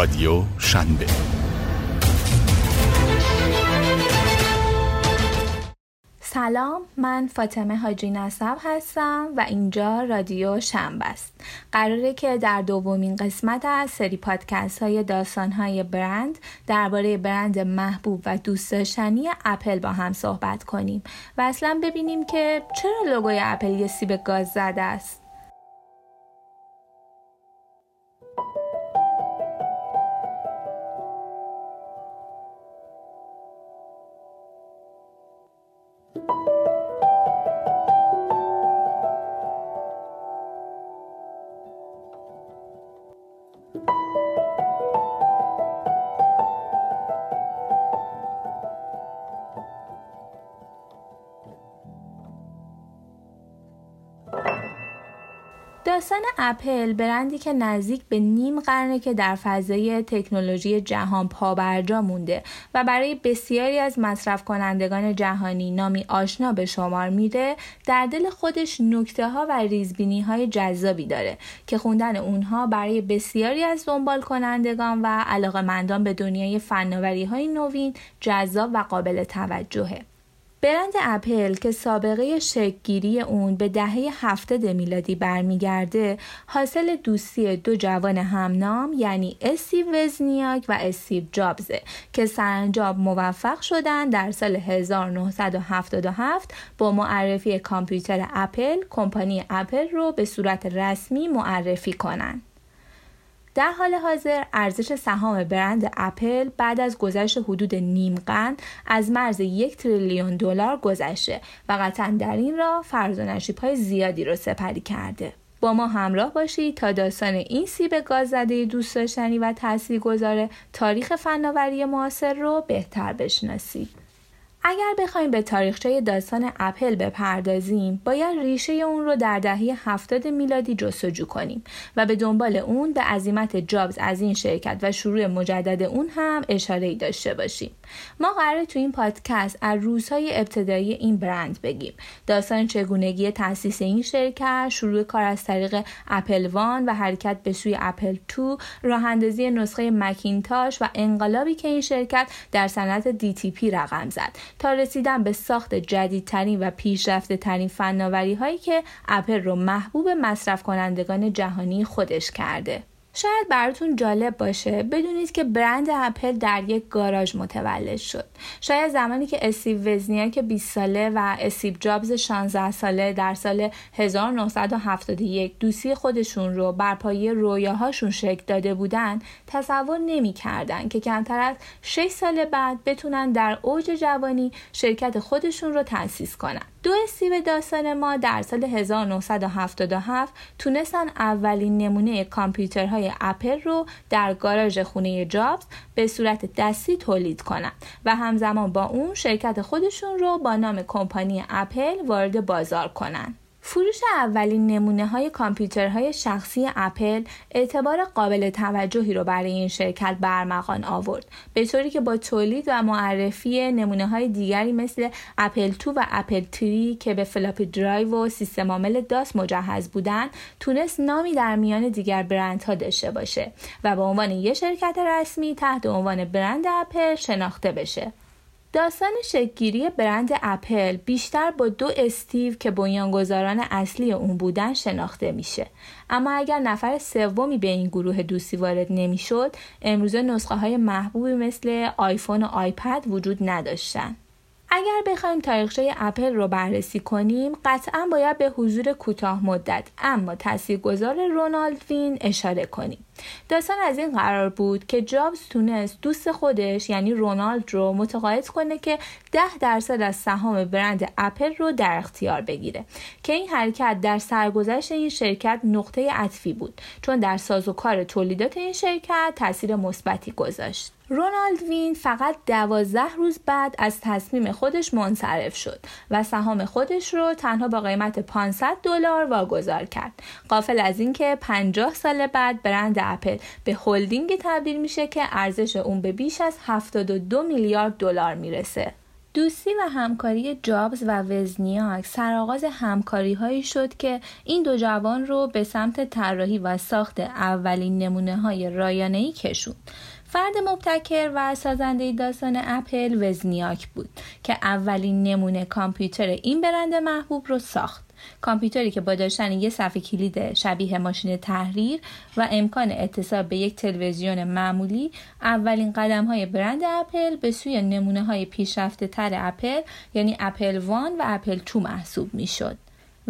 رادیو شنبه. سلام من فاطمه حاجی نصب هستم و اینجا رادیو شنبه است. قراره که در دومین قسمت از سری پادکست های داستان های برند درباره برند محبوب و دوست داشتنی اپل با هم صحبت کنیم و اصلا ببینیم که چرا لوگوی اپل یه سیب گاز زده است. داستان اپل برندی که نزدیک به نیم قرنه که در فضای تکنولوژی جهان پابرجا مونده و برای بسیاری از مصرف کنندگان جهانی نامی آشنا به شمار میره در دل خودش نکته ها و ریزبینی های جذابی داره که خوندن اونها برای بسیاری از دنبال کنندگان و علاقمندان به دنیای فناوری های نوین جذاب و قابل توجهه. برند اپل که سابقه شکگیری اون به دهه هفتاد میلادی برمیگرده حاصل دوستی دو جوان همنام یعنی استیو وزنیاک و استیو جابزه که سرانجام موفق شدن در سال 1977 با معرفی کامپیوتر اپل کمپانی اپل رو به صورت رسمی معرفی کنند. در حال حاضر ارزش سهام برند اپل بعد از گذشت حدود نیم قرن از مرز یک تریلیون دلار گذشته و قطعا در این راه فرض و های زیادی رو سپری کرده. با ما همراه باشید تا داستان این سیب گاز زده دوست داشتنی و تاثیرگذار تاریخ فناوری معاصر رو بهتر بشناسید. اگر بخوایم به تاریخچه داستان اپل بپردازیم باید ریشه اون رو در دهه هفتاد میلادی جستجو کنیم و به دنبال اون به عظیمت جابز از این شرکت و شروع مجدد اون هم اشاره ای داشته باشیم. ما قراره تو این پادکست از روزهای ابتدایی این برند بگیم داستان چگونگی تاسیس این شرکت شروع کار از طریق اپل One و حرکت به سوی اپل 2 راه اندازی نسخه مکینتاش و انقلابی که این شرکت در صنعت PC رقم زد تا رسیدن به ساخت جدیدترین و پیشرفته ترین فناوری هایی که اپل رو محبوب مصرف کنندگان جهانی خودش کرده. شاید براتون جالب باشه. بدونید که برند اپل در یک گاراژ متولد شد. شاید زمانی که استیو وزنیاک 20 ساله و استیو جابز 16 ساله در سال 1971 دوستی خودشون رو بر پایه رویاهاشون شکل داده بودن تصور نمی‌کردن که کمتر از 6 سال بعد بتونن در اوج جوانی شرکت خودشون رو تأسیس کنن. دو استیو داستان ما در سال 1977 تونستن اولین نمونه کامپیوترهای اپل رو در گاراژ خونه جابز به صورت دستی تولید کنند و همزمان با اون شرکت خودشون رو با نام کمپانی اپل وارد بازار کنند. فروش اولین نمونه های کامپیوترهای شخصی اپل اعتبار قابل توجهی رو برای این شرکت به ارمغان آورد. به طوری که با تولید و معرفی نمونه های دیگری مثل اپل 2 و اپل 3 که به floppy drive و سیستم عامل DOS مجهز بودن تونست نامی در میان دیگر برندها داشته باشه و به عنوان یک شرکت رسمی تحت عنوان برند اپل شناخته بشه. داستان شکل‌گیری برند اپل بیشتر با دو استیو که بنیانگذاران اصلی اون بودن شناخته میشه. اما اگر نفر سومی به این گروه دوستی وارد نمی‌شد امروزه نسخه های محبوبی مثل آیفون و آیپد وجود نداشتن. اگر بخوایم تاریخچه اپل رو بررسی کنیم قطعا باید به حضور کوتاه مدت اما تاثیرگذار رونالد وین اشاره کنیم. داستان از این قرار بود که جابز تونست دوست خودش یعنی رونالد رو متقاعد کنه که ده درصد از سهام برند اپل رو در اختیار بگیره که این حرکت در سرگذشت این شرکت نقطه عطفی بود چون در سازوکار تولیدات این شرکت تاثیر مثبتی گذاشت. رونالد وین فقط دوازده روز بعد از تصمیم خودش منصرف شد و سهام خودش رو تنها با قیمت 500 دلار واگذار کرد. قافل از اینکه 50 سال بعد برند اپل به هلدینگ تبدیل میشه که ارزش اون به بیش از 72 میلیارد دلار می‌رسه. دوستی و همکاری جابز و وزنیاک سرآغاز همکاری هایی شد که این دو جوان رو به سمت طراحی و ساخت اولین نمونه های رایانه کشوند. فرد مبتکر و سازنده داستان اپل وزنیاک بود که اولین نمونه کامپیوتر این برند محبوب رو ساخت. کامپیوتری که با داشتن یه صفحه کلید شبیه ماشین تحریر و امکان اتصال به یک تلویزیون معمولی اولین قدم های برند اپل به سوی نمونه های پیشرفته تر اپل یعنی اپل وان و اپل تو محسوب می شد.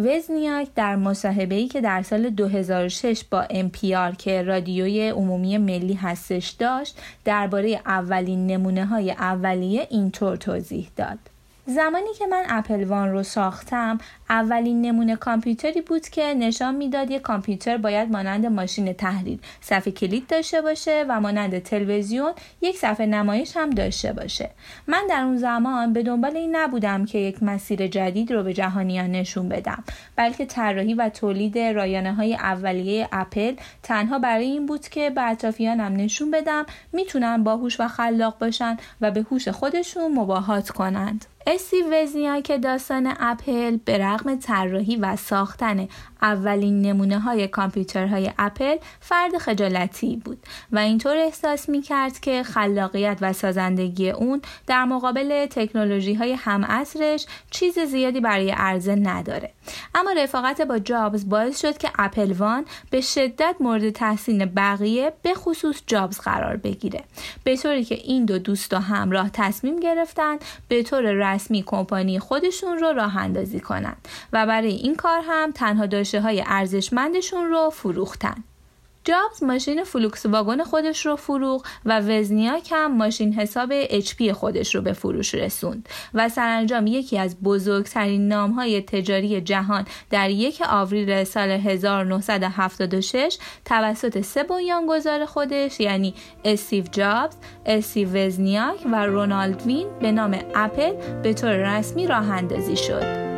وزنیاک در مصاحبه‌ای که در سال 2006 با امپیار که رادیوی عمومی ملی هستش داشت درباره اولین نمونه های اولیه اینطور توضیح داد. زمانی که من اپل وان رو ساختم اولین نمونه کامپیوتری بود که نشان می‌داد یک کامپیوتر باید مانند ماشین تحریر صفحه کلید داشته باشه و مانند تلویزیون یک صفحه نمایش هم داشته باشه. من در اون زمان به دنبال این نبودم که یک مسیر جدید رو به جهانیان نشون بدم بلکه طراحی و تولید رایانه های اولیه اپل تنها برای این بود که به اطرافیانم نشون بدم می‌تونن باهوش و خلاق باشن و به هوش خودشون مباهات کنند. استیو که داستان اپل به رغم طراحی و ساختن اولین نمونه های کامپیوترهای اپل فرد خجالتی بود و اینطور احساس می کرد که خلاقیت و سازندگی اون در مقابل تکنولوژی های هم اصرش چیز زیادی برای عرضه نداره. اما رفاقت با جابز باعث شد که اپل وان به شدت مورد تحسین بقیه به خصوص جابز قرار بگیره. به طوری که این دو دوست و همراه تصمیم گرفتن به طور رسمی کمپانی خودشون رو راه اندازی کنند و برای این کار هم تنها داشته های ارزشمندشون رو فروختن. جابز ماشین فولکس واگن خودش رو فروخت و وزنیاک هم ماشین حساب HP خودش رو به فروش رسوند و سرانجام یکی از بزرگترین نامهای تجاری جهان در یک آوریل سال 1976 توسط سه بنیانگذار خودش یعنی استیو جابز، استیو وزنیاک و رونالد وین به نام اپل به طور رسمی راه اندازی شد.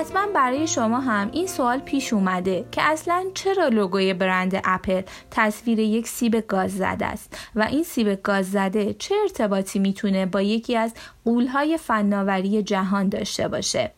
حتما برای شما هم این سوال پیش اومده که اصلا چرا لوگوی برند اپل تصویر یک سیب گاز زده است و این سیب گاز زده چه ارتباطی می‌تونه با یکی از قولهای فناوری جهان داشته باشه؟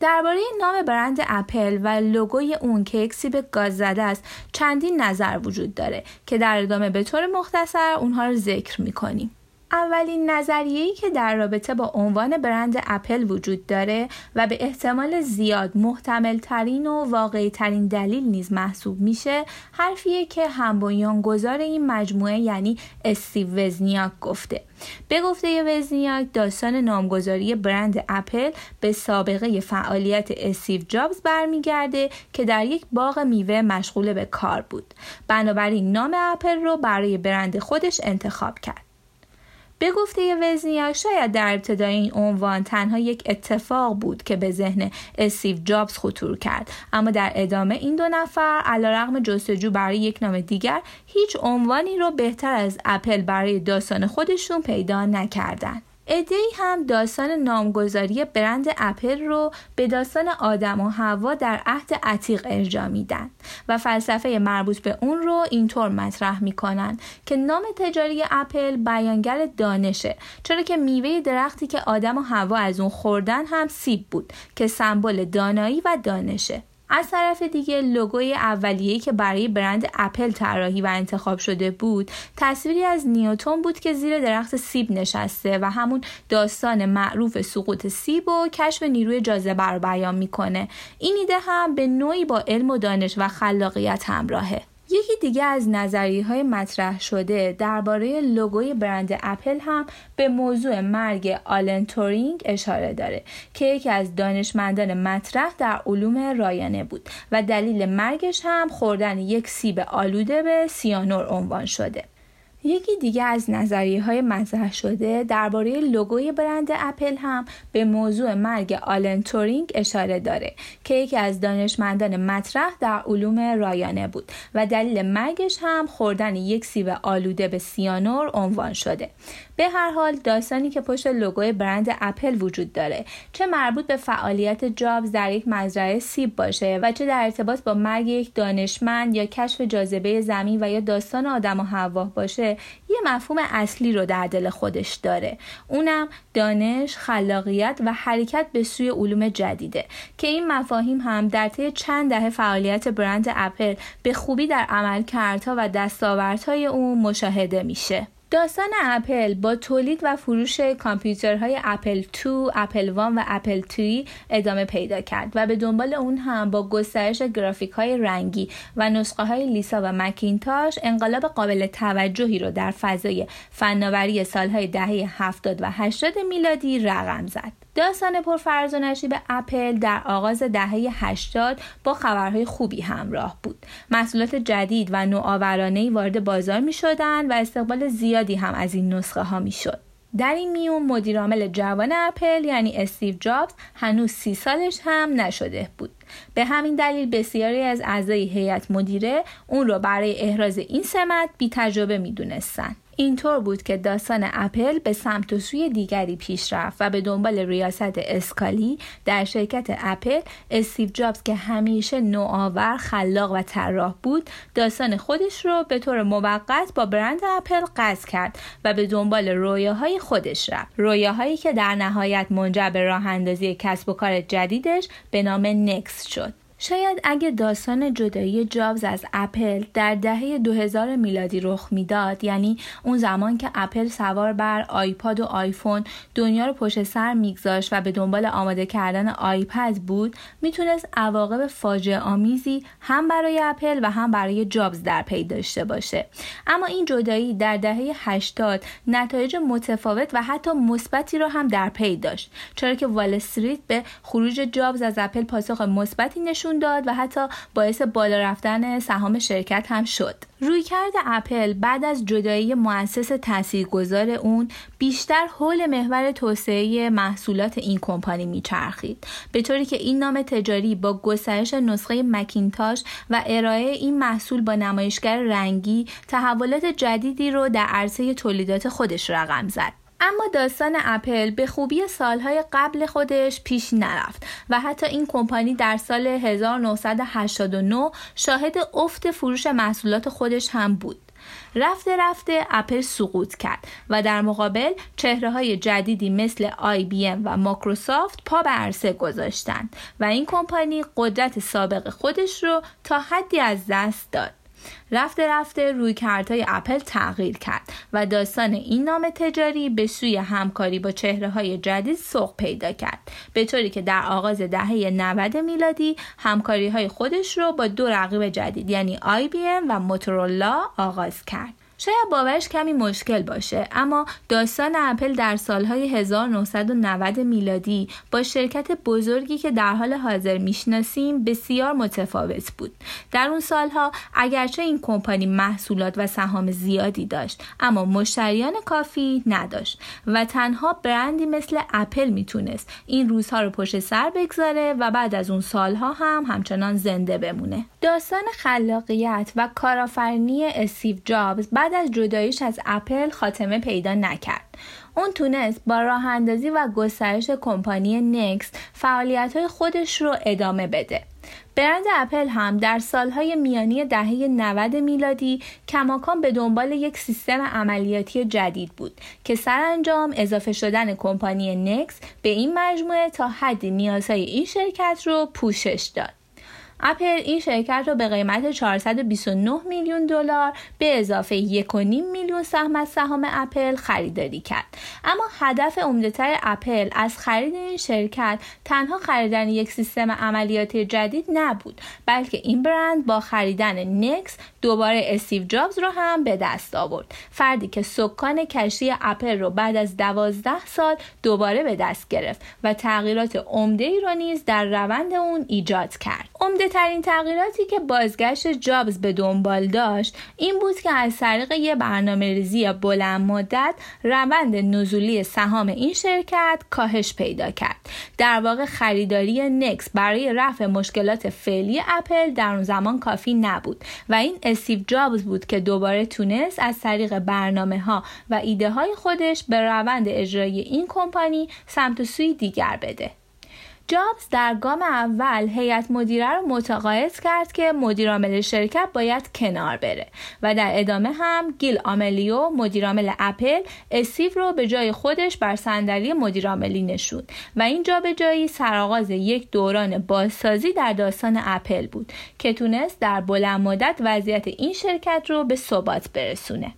درباره نام برند اپل و لوگوی اون که یک سیب گاز زده است چندین نظر وجود داره که در ادامه به طور مختصر اونها رو ذکر می‌کنیم. اولین نظریه‌ای که در رابطه با عنوان برند اپل وجود داره و به احتمال زیاد محتمل ترین و واقعی ترین دلیل نیز محسوب میشه حرفیه که هم گذار این مجموعه یعنی استیو وزنیاک گفته. به گفته وزنیاک داستان نامگذاری برند اپل به سابقه فعالیت استیو جابز برمیگرده که در یک باغ میوه مشغول به کار بود. بنابراین نام اپل رو برای برند خودش انتخاب کرد. به گفته وزنیا شاید در ابتدای این عنوان تنها یک اتفاق بود که به ذهن استیو جابز خطور کرد. اما در ادامه این دو نفر علیرغم جستجو برای یک نام دیگر هیچ عنوانی رو بهتر از اپل برای داستان خودشون پیدا نکردند ای هم داستان نامگذاری برند اپل رو به داستان آدم و هوا در عهد عتیق ارجا میدن و فلسفه مربوط به اون رو اینطور مطرح می‌کنن که نام تجاری اپل بیانگر دانشه چرا که میوه درختی که آدم و هوا از اون خوردن هم سیب بود که سمبل دانایی و دانشه. از طرف دیگه لوگوی اولیه‌ای که برای برند اپل طراحی و انتخاب شده بود تصویری از نیوتون بود که زیر درخت سیب نشسته و همون داستان معروف سقوط سیب و کشف نیروی جاذبه رو بیان می‌کنه. این ایده هم به نوعی با علم و دانش و خلاقیت همراهه. یکی دیگه از نظریه های مطرح شده درباره لوگوی برند اپل هم به موضوع مرگ آلن تورینگ اشاره داره که یکی از دانشمندان مطرح در علوم رایانه بود و دلیل مرگش هم خوردن یک سیب آلوده به سیانور عنوان شده. یکی دیگه از نظریه های مطرح شده درباره لوگوی برند اپل هم به موضوع مرگ آلن تورینگ اشاره داره که یکی از دانشمندان مطرح در علوم رایانه بود و دلیل مرگش هم خوردن یک سیب آلوده به سیانور عنوان شده. به هر حال داستانی که پشت لوگوی برند اپل وجود داره چه مربوط به فعالیت جابز در یک مزرعه سیب باشه و چه در ارتباط با مرگ یک دانشمند یا کشف جاذبه زمین و یا داستان آدم و هوا باشه یه مفهوم اصلی رو در دل خودش داره اونم دانش، خلاقیت و حرکت به سوی علوم جدیده که این مفاهیم هم در طی چند دهه فعالیت برند اپل به خوبی در عملکردها و دستاوردهای اون مشاهده میشه. داستان اپل با تولید و فروش کامپیوترهای اپل 2، اپل 1 و اپل 3 ادامه پیدا کرد و به دنبال اون هم با گسترش گرافیک های رنگی و نسخه های لیسا و مکینتاش انقلاب قابل توجهی رو در فضای فناوری سالهای دهه 70 و 80 میلادی رقم زد. داستان پرفراز و نشیب اپل در آغاز دهه 80 با خبرهای خوبی همراه بود. محصولات جدید و نوآورانه‌ای وارد بازار می شدن و استقبال زیادی هم از این نسخه ها می شد. در این میون مدیرعامل جوان اپل یعنی استیو جابز هنوز سی سالش هم نشده بود به همین دلیل بسیاری از اعضای هیئت مدیره اون رو برای احراز این سمت بی تجربه می دونستن. اینطور بود که داستان اپل به سمت و سوی دیگری پیش رفت و به دنبال ریاست اسکالی در شرکت اپل استیو جابز که همیشه نوآور خلاق و طراح بود داستان خودش رو به طور موقت با برند اپل قطع کرد و به دنبال رویاهای خودش رفت. رویاهایی که در نهایت منجر به راه اندازی کسب و کار جدیدش به نام نکست شد. شاید اگه داستان جدایی جابز از اپل در دهه 2000 میلادی رخ می‌داد یعنی اون زمان که اپل سوار بر آیپاد و آیفون دنیا رو پشت سر میگذاشت و به دنبال آماده کردن آیپد بود می‌تونست عواقب فاجعه آمیزی هم برای اپل و هم برای جابز در پی داشته باشه. اما این جدایی در دهه 80 نتایج متفاوت و حتی مثبتی رو هم در پی داشت چرا که وال استریت به خروج جابز از اپل پاسخ مثبتی نشون داد و حتی باعث بالا رفتن سهام شرکت هم شد. رویکرد اپل بعد از جدایی مؤسس تاثیرگذار اون بیشتر حول محور توسعه محصولات این کمپانی میچرخید به طوری که این نام تجاری با گسترش نسخه مکینتاش و ارائه این محصول با نمایشگر رنگی تحولات جدیدی رو در عرصه تولیدات خودش رقم زد اما داستان اپل به خوبی سالهای قبل خودش پیش نرفت و حتی این کمپانی در سال 1989 شاهد افت فروش محصولات خودش هم بود. رفته رفته اپل سقوط کرد و در مقابل چهره های جدیدی مثل آی بی ام و ماکروسافت پا به عرصه گذاشتند و این کمپانی قدرت سابق خودش رو تا حدی از دست داد. رفته رفته روی کارتای اپل تغییر کرد و داستان این نام تجاری به سوی همکاری با چهره های جدید سوق پیدا کرد. به طوری که در آغاز دهه 90 میلادی همکاری های خودش رو با دو رقیب جدید یعنی آی بی ام و موتورولا آغاز کرد. شاید باورش کمی مشکل باشه اما داستان اپل در سالهای 1990 میلادی با شرکت بزرگی که در حال حاضر می‌شناسیم بسیار متفاوت بود. در اون سالها اگرچه این کمپانی محصولات و سهام زیادی داشت اما مشتریان کافی نداشت و تنها برندی مثل اپل می‌تونست این روزها رو پشت سر بگذاره و بعد از اون سالها هم همچنان زنده بمونه. داستان خلاقیت و کارآفرینی استیو جابز بعد از جداییش از اپل خاتمه پیدا نکرد. اون تونست با راه اندازی و گسترش کمپانی نکس فعالیت های خودش رو ادامه بده. برند اپل هم در سالهای میانی دهه 90 میلادی کماکان به دنبال یک سیستم عملیاتی جدید بود که سرانجام اضافه شدن کمپانی نکس به این مجموعه تا حدی نیازهای این شرکت رو پوشش داد. اپل این شرکت رو به قیمت 429 میلیون دلار به اضافه 1.5 میلیون سهم از سهام اپل خریداری کرد. اما هدف عمدهتر اپل از خرید این شرکت تنها خریدن یک سیستم عملیاتی جدید نبود بلکه این برند با خریدن نکس دوباره استیو جابز رو هم به دست آورد. فردی که سکان کشتی اپل رو بعد از دوازده سال دوباره به دست گرفت و تغییرات عمده ای رو نیز در روند اون ایجاد کرد. عمده ترین تغییراتی که بازگشت جابز به دنبال داشت این بود که از طریق یه برنامه ریزی بلند مدت روند نزولی سهام این شرکت کاهش پیدا کرد. در واقع خریداری نکس برای رفع مشکلات فعلی اپل در اون زمان کافی نبود و این استیو جابز بود که دوباره تونست از طریق برنامه ها و ایده های خودش به روند اجرایی این کمپانی سمت سوی دیگر بده. جابز در گام اول هیئت مدیره رو متقاعد کرد که مدیرعامل شرکت باید کنار بره و در ادامه هم گیل آملیو مدیرعامل اپل استیو رو به جای خودش بر صندلی مدیرعاملی نشوند و این جابجایی سرآغاز یک دوران بازسازی در داستان اپل بود که تونست در بلند مدت وضعیت این شرکت رو به ثبات برسونه.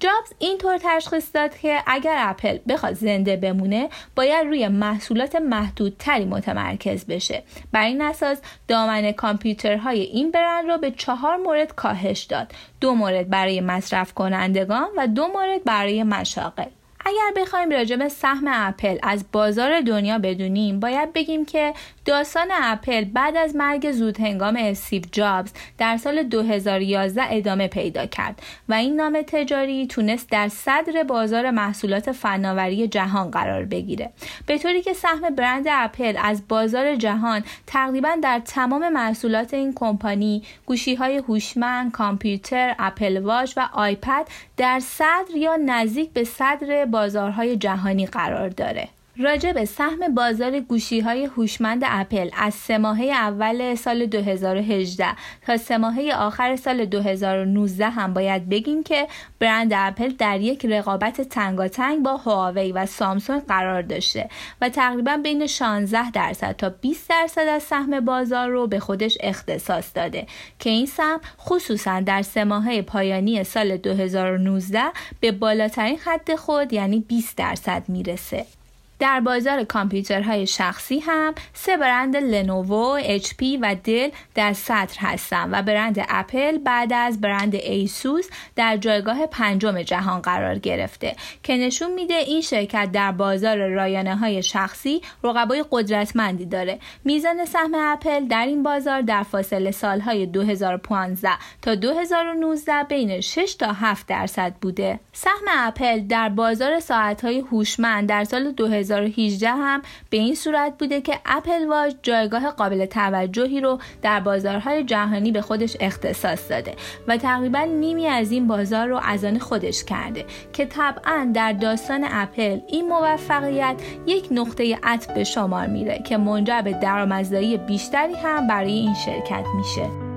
جابز اینطور تشخیص داد که اگر اپل بخواد زنده بمونه باید روی محصولات محدودتری متمرکز بشه. بر این اساس دامن کامپیوترهای این برند رو به چهار مورد کاهش داد. دو مورد برای مصرف کنندگان و دو مورد برای مشاغل. اگر بخوایم راجع به سهم اپل از بازار دنیا بدونیم باید بگیم که داستان اپل بعد از مرگ زود هنگام استیو جابز در سال 2011 ادامه پیدا کرد و این نام تجاری تونست در صدر بازار محصولات فناوری جهان قرار بگیره. به طوری که سهم برند اپل از بازار جهان تقریبا در تمام محصولات این کمپانی گوشی های هوشمند کامپیوتر اپل واچ و آیپد در صدر یا نزدیک به صدر بازارهای جهانی قرار داره. راجع به سهم بازار گوشی های هوشمند اپل از سه ماهه اول سال 2018 تا سه ماهه آخر سال 2019 هم باید بگیم که برند اپل در یک رقابت تنگاتنگ با هواوی و سامسونگ قرار داشته و تقریبا بین 16 درصد تا 20 درصد از سهم بازار رو به خودش اختصاص داده که این سهم خصوصا در سه ماهه پایانی سال 2019 به بالاترین حد خود یعنی 20 درصد می‌رسه. در بازار کامپیوترهای شخصی هم سه برند لنوو، HP و دل در سطر هستند و برند اپل بعد از برند ایسوس در جایگاه پنجم جهان قرار گرفته که نشون میده این شرکت در بازار رایانه های شخصی رقبای قدرتمندی داره. میزان سهم اپل در این بازار در فاصله سالهای 2015 تا 2019 بین 6 تا 7 درصد بوده. سهم اپل در بازار ساعتهای هوشمند در سال 2000 2018 هم به این صورت بوده که اپل واچ جایگاه قابل توجهی رو در بازارهای جهانی به خودش اختصاص داده و تقریبا نیمی از این بازار رو از آن خودش کرده که طبعا در داستان اپل این موفقیت یک نقطه عطف به شمار میره که منجر به درآمدزایی بیشتری هم برای این شرکت میشه.